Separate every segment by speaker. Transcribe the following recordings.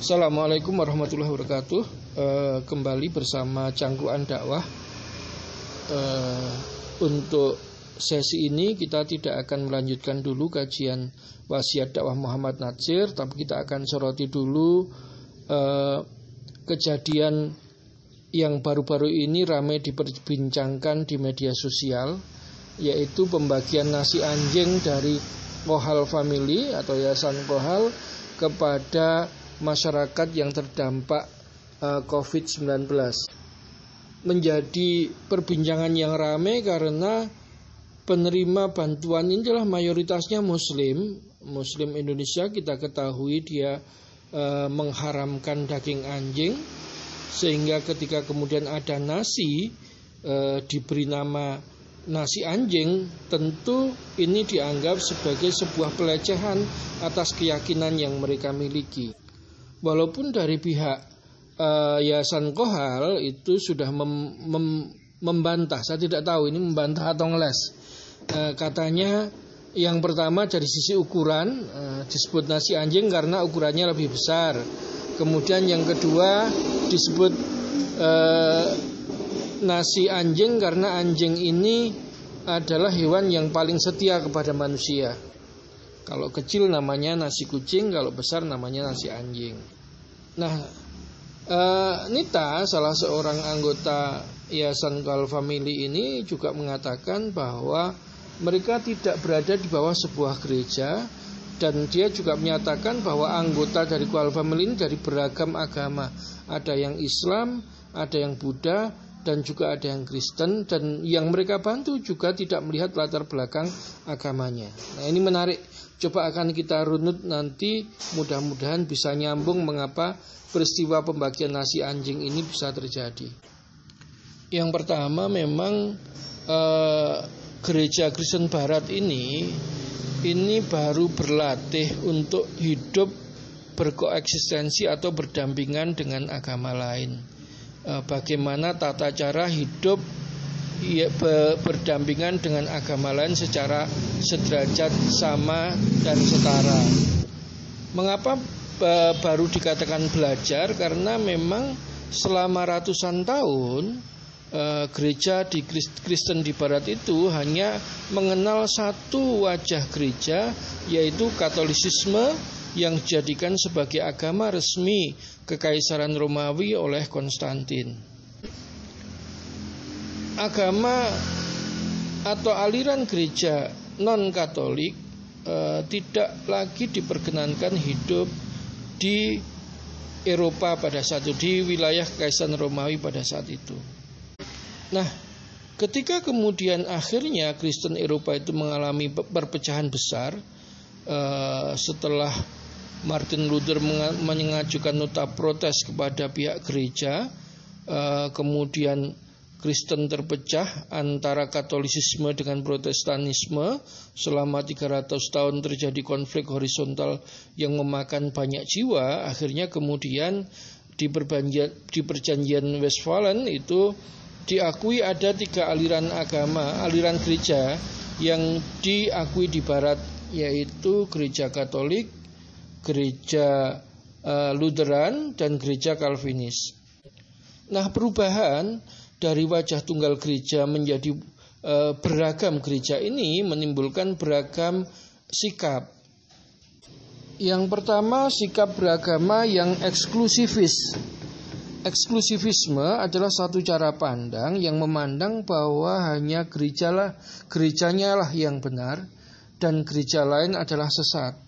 Speaker 1: Assalamualaikum warahmatullahi wabarakatuh. E, kembali bersama Cangkruan Dakwah. E, untuk sesi ini kita tidak akan melanjutkan dulu kajian wasiat dakwah Muhammad Natsir, tapi kita akan soroti dulu e, kejadian yang baru-baru ini ramai diperbincangkan di media sosial, yaitu pembagian nasi anjing dari Kohal Family atau Yayasan Kohal kepada masyarakat yang terdampak eh, COVID-19 menjadi perbincangan yang ramai karena penerima bantuan ini adalah mayoritasnya muslim. Muslim Indonesia kita ketahui dia uh, mengharamkan daging anjing sehingga ketika kemudian ada nasi uh, diberi nama nasi anjing tentu ini dianggap sebagai sebuah pelecehan atas keyakinan yang mereka miliki walaupun dari pihak uh, Yayasan Kohal itu sudah mem, mem, membantah, saya tidak tahu ini membantah atau ngeles. Uh, katanya yang pertama dari sisi ukuran uh, disebut nasi anjing karena ukurannya lebih besar. Kemudian yang kedua disebut uh, nasi anjing karena anjing ini adalah hewan yang paling setia kepada manusia. Kalau kecil namanya nasi kucing, kalau besar namanya nasi anjing. Nah, uh, Nita salah seorang anggota Yayasan Kal Family ini juga mengatakan bahwa mereka tidak berada di bawah sebuah gereja dan dia juga menyatakan bahwa anggota dari Kual Family ini dari beragam agama. Ada yang Islam, ada yang Buddha, dan juga ada yang Kristen dan yang mereka bantu juga tidak melihat latar belakang agamanya. Nah, ini menarik Coba akan kita runut nanti mudah-mudahan bisa nyambung mengapa peristiwa pembagian nasi anjing ini bisa terjadi. Yang pertama memang eh, gereja Kristen Barat ini ini baru berlatih untuk hidup berkoeksistensi atau berdampingan dengan agama lain. Eh, bagaimana tata cara hidup ya, berdampingan dengan agama lain secara sederajat sama dan setara. Mengapa baru dikatakan belajar? Karena memang selama ratusan tahun e, gereja di Kristen di Barat itu hanya mengenal satu wajah gereja yaitu Katolisisme yang dijadikan sebagai agama resmi Kekaisaran Romawi oleh Konstantin agama atau aliran gereja non Katolik e, tidak lagi diperkenankan hidup di Eropa pada saat itu di wilayah Kaisaran Romawi pada saat itu. Nah, ketika kemudian akhirnya Kristen Eropa itu mengalami perpecahan besar e, setelah Martin Luther mengajukan nota protes kepada pihak gereja, e, kemudian Kristen terpecah antara Katolisisme dengan Protestanisme selama 300 tahun terjadi konflik horizontal yang memakan banyak jiwa. Akhirnya kemudian di di perjanjian Westphalen itu diakui ada tiga aliran agama aliran gereja yang diakui di Barat yaitu gereja Katolik gereja uh, Lutheran dan gereja Calvinis. Nah perubahan dari wajah tunggal gereja menjadi e, beragam gereja ini menimbulkan beragam sikap. Yang pertama sikap beragama yang eksklusivis. Eksklusivisme adalah satu cara pandang yang memandang bahwa hanya gerejalah gerejanya lah yang benar dan gereja lain adalah sesat.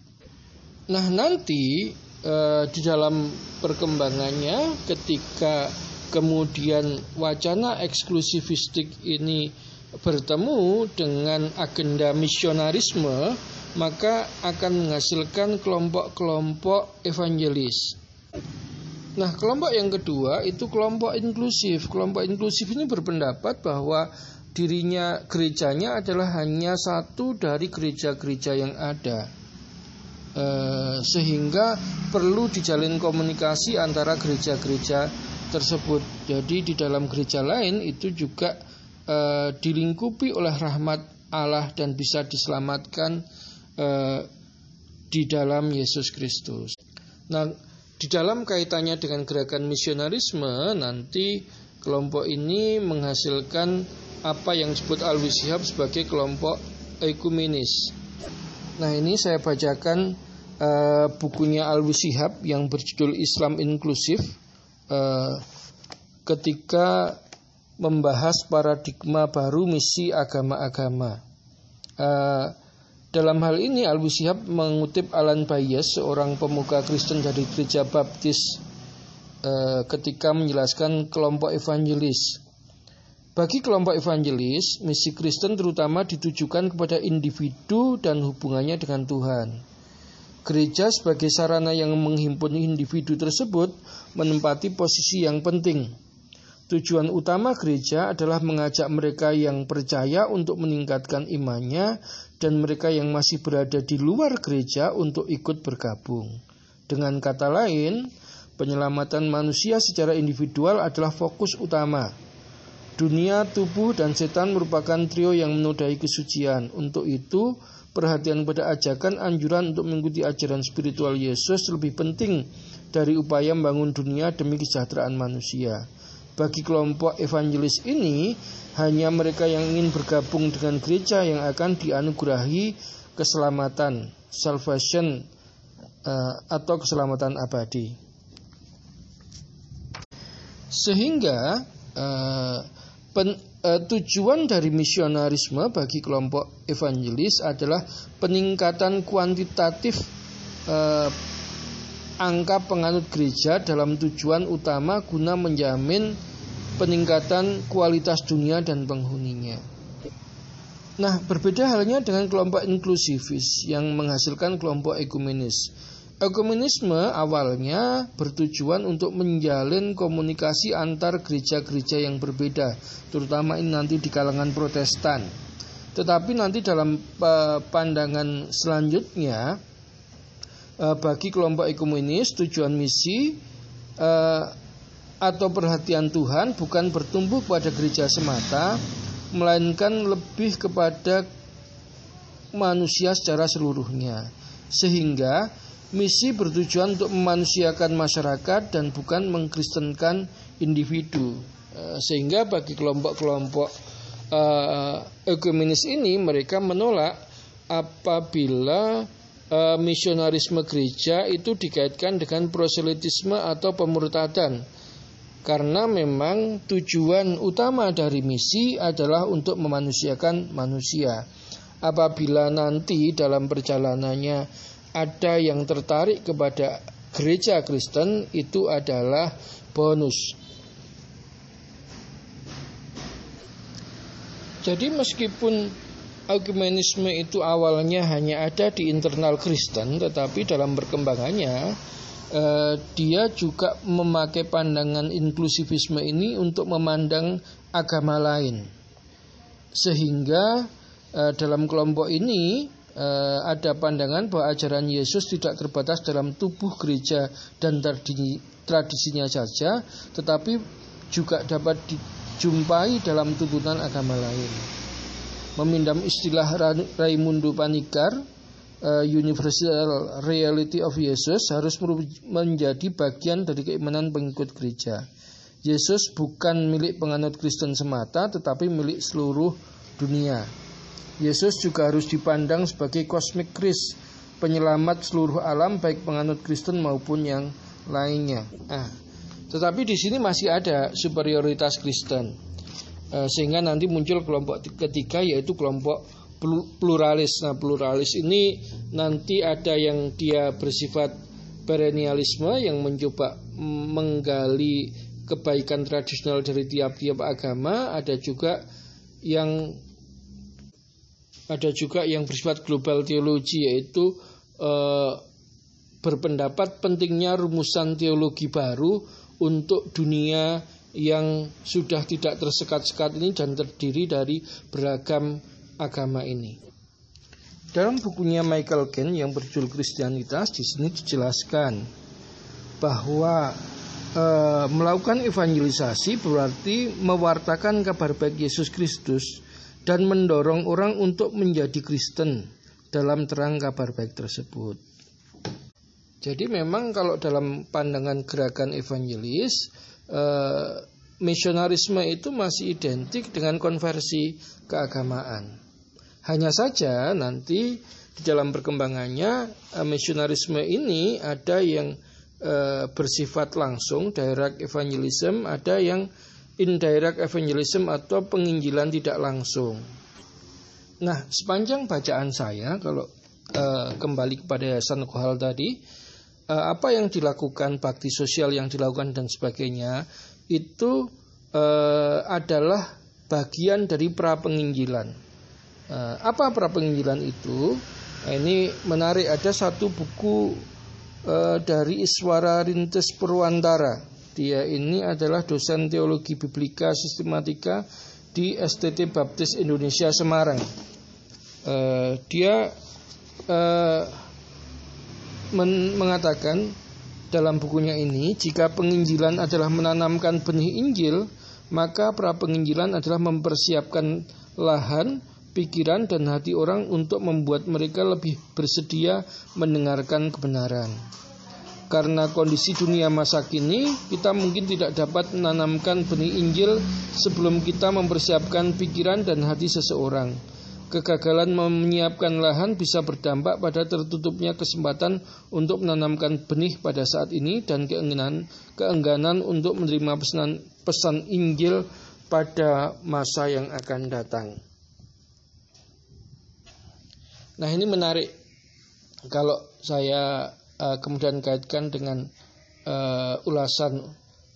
Speaker 1: Nah, nanti e, di dalam perkembangannya ketika kemudian wacana eksklusivistik ini bertemu dengan agenda misionarisme, maka akan menghasilkan kelompok-kelompok evangelis. Nah, kelompok yang kedua itu kelompok inklusif. Kelompok inklusif ini berpendapat bahwa dirinya gerejanya adalah hanya satu dari gereja-gereja yang ada. E, sehingga perlu dijalin komunikasi antara gereja-gereja tersebut. Jadi di dalam gereja lain itu juga e, dilingkupi oleh rahmat Allah dan bisa diselamatkan e, di dalam Yesus Kristus. Nah, di dalam kaitannya dengan gerakan misionarisme nanti kelompok ini menghasilkan apa yang disebut Al-Wisihab sebagai kelompok ekumenis. Nah ini saya bacakan uh, bukunya Al-Wisihab yang berjudul Islam Inklusif uh, ketika membahas paradigma baru misi agama-agama. Uh, dalam hal ini Al-Wisihab mengutip Alan Bayes, seorang pemuka Kristen dari gereja baptis ketika menjelaskan kelompok evangelis bagi kelompok evangelis, misi Kristen terutama ditujukan kepada individu dan hubungannya dengan Tuhan. Gereja sebagai sarana yang menghimpun individu tersebut menempati posisi yang penting. Tujuan utama gereja adalah mengajak mereka yang percaya untuk meningkatkan imannya dan mereka yang masih berada di luar gereja untuk ikut bergabung. Dengan kata lain, penyelamatan manusia secara individual adalah fokus utama Dunia, tubuh, dan setan merupakan trio yang menodai kesucian. Untuk itu, perhatian pada ajakan anjuran untuk mengikuti ajaran spiritual Yesus lebih penting dari upaya membangun dunia demi kesejahteraan manusia. Bagi kelompok evangelis ini, hanya mereka yang ingin bergabung dengan gereja yang akan dianugerahi keselamatan, salvation, uh, atau keselamatan abadi. Sehingga Pen, uh, tujuan dari misionarisme bagi kelompok evangelis adalah peningkatan kuantitatif uh, angka penganut gereja dalam tujuan utama guna menjamin peningkatan kualitas dunia dan penghuninya. Nah, berbeda halnya dengan kelompok inklusivis yang menghasilkan kelompok ekumenis. Ekumenisme awalnya bertujuan untuk menjalin komunikasi antar gereja-gereja yang berbeda, terutama ini nanti di kalangan Protestan. Tetapi nanti dalam uh, pandangan selanjutnya uh, bagi kelompok ekumenis tujuan misi uh, atau perhatian Tuhan bukan bertumbuh pada gereja semata, melainkan lebih kepada manusia secara seluruhnya. Sehingga Misi bertujuan untuk memanusiakan masyarakat dan bukan mengkristenkan individu. Eh, sehingga bagi kelompok-kelompok uh, ekumenis ini mereka menolak apabila uh, misionarisme gereja itu dikaitkan dengan proselitisme atau pemurtadan. Karena memang tujuan utama dari misi adalah untuk memanusiakan manusia. Apabila nanti dalam perjalanannya ada yang tertarik kepada gereja Kristen itu adalah bonus. Jadi meskipun argumenisme itu awalnya hanya ada di internal Kristen, tetapi dalam perkembangannya eh, dia juga memakai pandangan inklusivisme ini untuk memandang agama lain, sehingga eh, dalam kelompok ini uh, ada pandangan bahwa ajaran Yesus tidak terbatas dalam tubuh gereja dan tradisinya saja, tetapi juga dapat dijumpai dalam tuntunan agama lain. Memindam istilah Raimundo Panikar, uh, Universal Reality of Jesus harus menjadi bagian dari keimanan pengikut gereja. Yesus bukan milik penganut Kristen semata, tetapi milik seluruh dunia. Yesus juga harus dipandang sebagai kosmik Kris, penyelamat seluruh alam baik penganut Kristen maupun yang lainnya. Nah, tetapi di sini masih ada superioritas Kristen. Eh, sehingga nanti muncul kelompok ketiga yaitu kelompok pluralis. Nah, pluralis ini nanti ada yang dia bersifat perennialisme yang mencoba menggali kebaikan tradisional dari tiap-tiap agama, ada juga yang ada juga yang bersifat global teologi yaitu eh, berpendapat pentingnya rumusan teologi baru untuk dunia yang sudah tidak tersekat-sekat ini dan terdiri dari beragam agama ini. Dalam bukunya Michael Ken yang berjudul Kristianitas di sini dijelaskan bahwa e, melakukan evangelisasi berarti mewartakan kabar baik Yesus Kristus dan mendorong orang untuk menjadi Kristen dalam terang kabar baik tersebut. Jadi memang kalau dalam pandangan gerakan evangelis eh, misionarisme itu masih identik dengan konversi keagamaan. Hanya saja nanti di dalam perkembangannya eh, misionarisme ini ada yang eh, bersifat langsung direct evangelism, ada yang indirect evangelism atau penginjilan tidak langsung. Nah, sepanjang bacaan saya kalau uh, kembali kepada Yayasan Kohal tadi, uh, apa yang dilakukan bakti sosial yang dilakukan dan sebagainya itu uh, adalah bagian dari pra penginjilan. Uh, apa pra penginjilan itu? Nah, ini menarik ada satu buku uh, dari Iswara Rintes Purwantara. Dia ini adalah dosen teologi biblika sistematika di STT Baptis Indonesia Semarang uh, dia uh, men mengatakan dalam bukunya ini jika penginjilan adalah menanamkan benih Injil maka pra penginjilan adalah mempersiapkan lahan pikiran dan hati orang untuk membuat mereka lebih bersedia mendengarkan kebenaran. Karena kondisi dunia masa kini, kita mungkin tidak dapat menanamkan benih Injil sebelum kita mempersiapkan pikiran dan hati seseorang. Kegagalan menyiapkan lahan bisa berdampak pada tertutupnya kesempatan untuk menanamkan benih pada saat ini dan keengganan, keengganan untuk menerima pesan, pesan Injil pada masa yang akan datang. Nah ini menarik kalau saya uh, kemudian kaitkan dengan uh, ulasan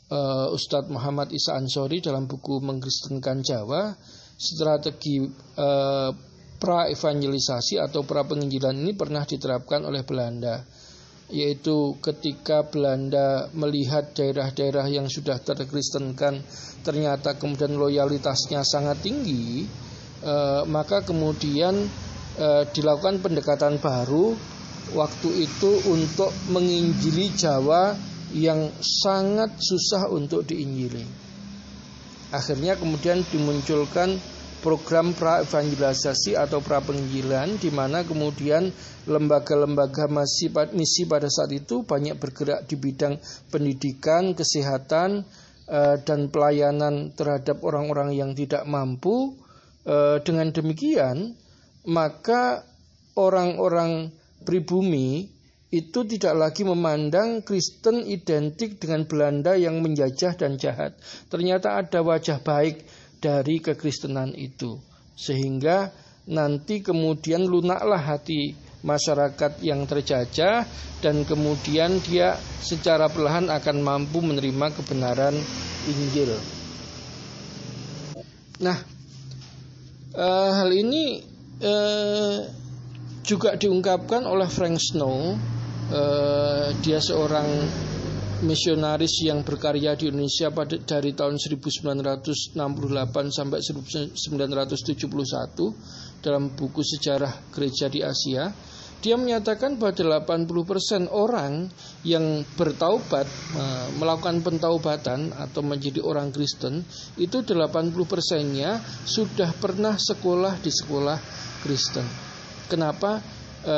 Speaker 1: uh, Ustadz Muhammad Isa Ansori dalam buku Mengkristenkan Jawa strategi uh, pra evangelisasi atau pra penginjilan ini pernah diterapkan oleh Belanda yaitu ketika Belanda melihat daerah-daerah yang sudah terkristenkan ternyata kemudian loyalitasnya sangat tinggi eh, maka kemudian eh, dilakukan pendekatan baru waktu itu untuk menginjili Jawa yang sangat susah untuk diinjili akhirnya kemudian dimunculkan program pra evangelisasi atau pra penginjilan di mana kemudian lembaga-lembaga misi pada saat itu banyak bergerak di bidang pendidikan, kesehatan eh, dan pelayanan terhadap orang-orang yang tidak mampu. Eh, dengan demikian, maka orang-orang pribumi itu tidak lagi memandang Kristen identik dengan Belanda yang menjajah dan jahat. Ternyata ada wajah baik dari kekristenan itu sehingga nanti kemudian lunaklah hati masyarakat yang terjajah dan kemudian dia secara perlahan akan mampu menerima kebenaran Injil. Nah, e, hal ini e, juga diungkapkan oleh Frank Snow. E, dia seorang misionaris yang berkarya di Indonesia pada dari tahun 1968 sampai 1971 dalam buku sejarah gereja di Asia dia menyatakan bahwa 80% orang yang bertaubat melakukan pentaubatan atau menjadi orang Kristen itu 80%-nya sudah pernah sekolah di sekolah Kristen. Kenapa? e,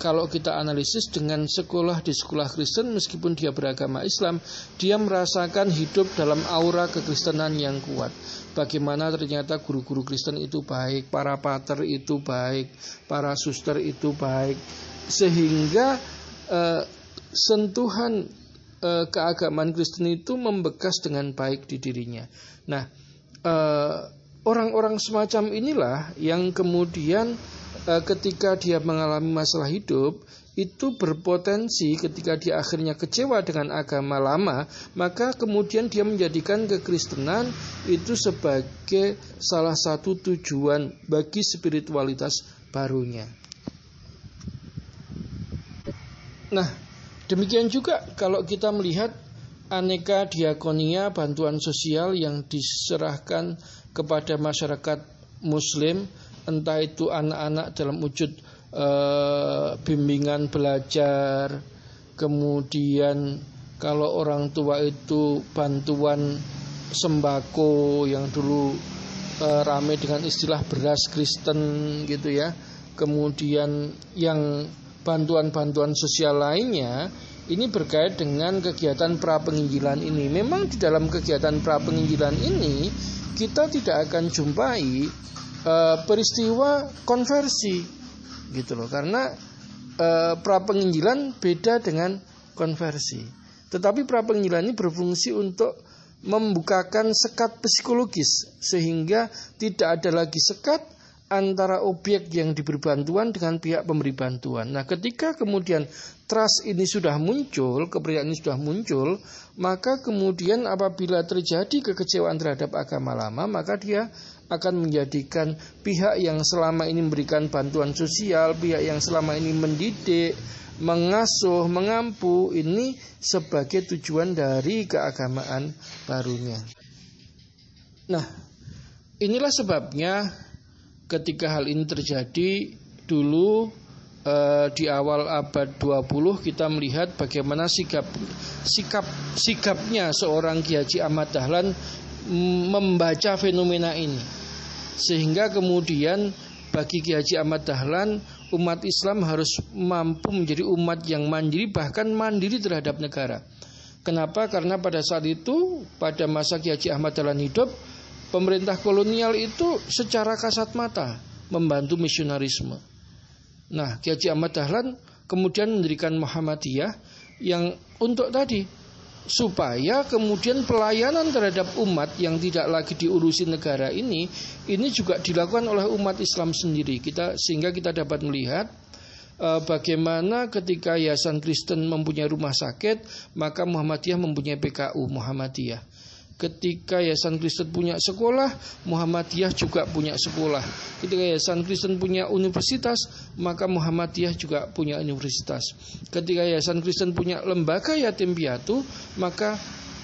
Speaker 1: kalau kita analisis dengan sekolah di sekolah Kristen meskipun dia beragama Islam, dia merasakan hidup dalam aura kekristenan yang kuat. Bagaimana ternyata guru-guru Kristen itu baik, para pater itu baik, para suster itu baik, sehingga e, sentuhan e, keagamaan Kristen itu membekas dengan baik di dirinya. Nah, orang-orang semacam inilah yang kemudian ketika dia mengalami masalah hidup itu berpotensi ketika dia akhirnya kecewa dengan agama lama, maka kemudian dia menjadikan kekristenan itu sebagai salah satu tujuan bagi spiritualitas barunya. Nah, demikian juga kalau kita melihat aneka diakonia bantuan sosial yang diserahkan kepada masyarakat muslim entah itu anak-anak dalam wujud e, bimbingan belajar, kemudian kalau orang tua itu bantuan sembako yang dulu e, rame dengan istilah beras Kristen gitu ya, kemudian yang bantuan-bantuan sosial lainnya ini berkait dengan kegiatan pra penginjilan ini. Memang di dalam kegiatan pra penginjilan ini kita tidak akan jumpai uh, peristiwa konversi gitu loh karena uh, pra penginjilan beda dengan konversi. Tetapi pra penginjilan ini berfungsi untuk membukakan sekat psikologis sehingga tidak ada lagi sekat antara objek yang diberi bantuan dengan pihak pemberi bantuan. Nah, ketika kemudian trust ini sudah muncul, kepercayaan ini sudah muncul, maka kemudian apabila terjadi kekecewaan terhadap agama lama, maka dia akan menjadikan pihak yang selama ini memberikan bantuan sosial, pihak yang selama ini mendidik, mengasuh, mengampu ini sebagai tujuan dari keagamaan barunya. Nah, inilah sebabnya ketika hal ini terjadi dulu eh, di awal abad 20 kita melihat bagaimana sikap sikap sikapnya seorang Kiai Ahmad Dahlan membaca fenomena ini sehingga kemudian bagi Kiai Haji Ahmad Dahlan umat Islam harus mampu menjadi umat yang mandiri bahkan mandiri terhadap negara. Kenapa? Karena pada saat itu pada masa Kiai Haji Ahmad Dahlan hidup pemerintah kolonial itu secara kasat mata membantu misionarisme. Nah, Kiai Haji Ahmad Dahlan kemudian mendirikan Muhammadiyah yang untuk tadi supaya kemudian pelayanan terhadap umat yang tidak lagi diurusi negara ini ini juga dilakukan oleh umat Islam sendiri. Kita sehingga kita dapat melihat uh, bagaimana ketika Yayasan Kristen mempunyai rumah sakit maka Muhammadiyah mempunyai PKU Muhammadiyah Ketika Yayasan Kristen punya sekolah, Muhammadiyah juga punya sekolah. Ketika Yayasan Kristen punya universitas, maka Muhammadiyah juga punya universitas. Ketika Yayasan Kristen punya lembaga yatim piatu, maka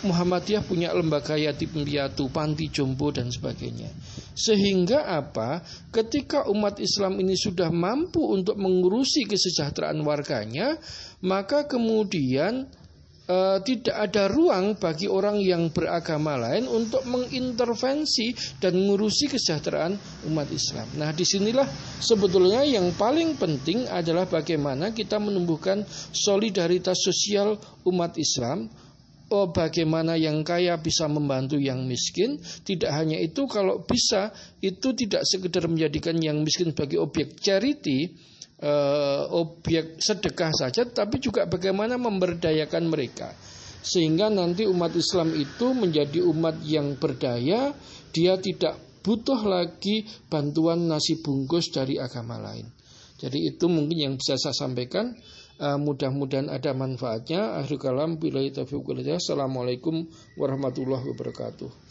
Speaker 1: Muhammadiyah punya lembaga yatim piatu, panti jompo dan sebagainya. Sehingga apa? Ketika umat Islam ini sudah mampu untuk mengurusi kesejahteraan warganya, maka kemudian e, tidak ada ruang bagi orang yang beragama lain untuk mengintervensi dan mengurusi kesejahteraan umat Islam. Nah, di sinilah sebetulnya yang paling penting adalah bagaimana kita menumbuhkan solidaritas sosial umat Islam Oh, bagaimana yang kaya bisa membantu yang miskin. Tidak hanya itu, kalau bisa itu tidak sekedar menjadikan yang miskin sebagai objek charity, uh, objek sedekah saja, tapi juga bagaimana memberdayakan mereka. Sehingga nanti umat Islam itu menjadi umat yang berdaya, dia tidak butuh lagi bantuan nasi bungkus dari agama lain. Jadi itu mungkin yang bisa saya sampaikan. Uh, mudah-mudahan ada manfaatnya. Akhir kalam, bila Assalamualaikum warahmatullahi wabarakatuh.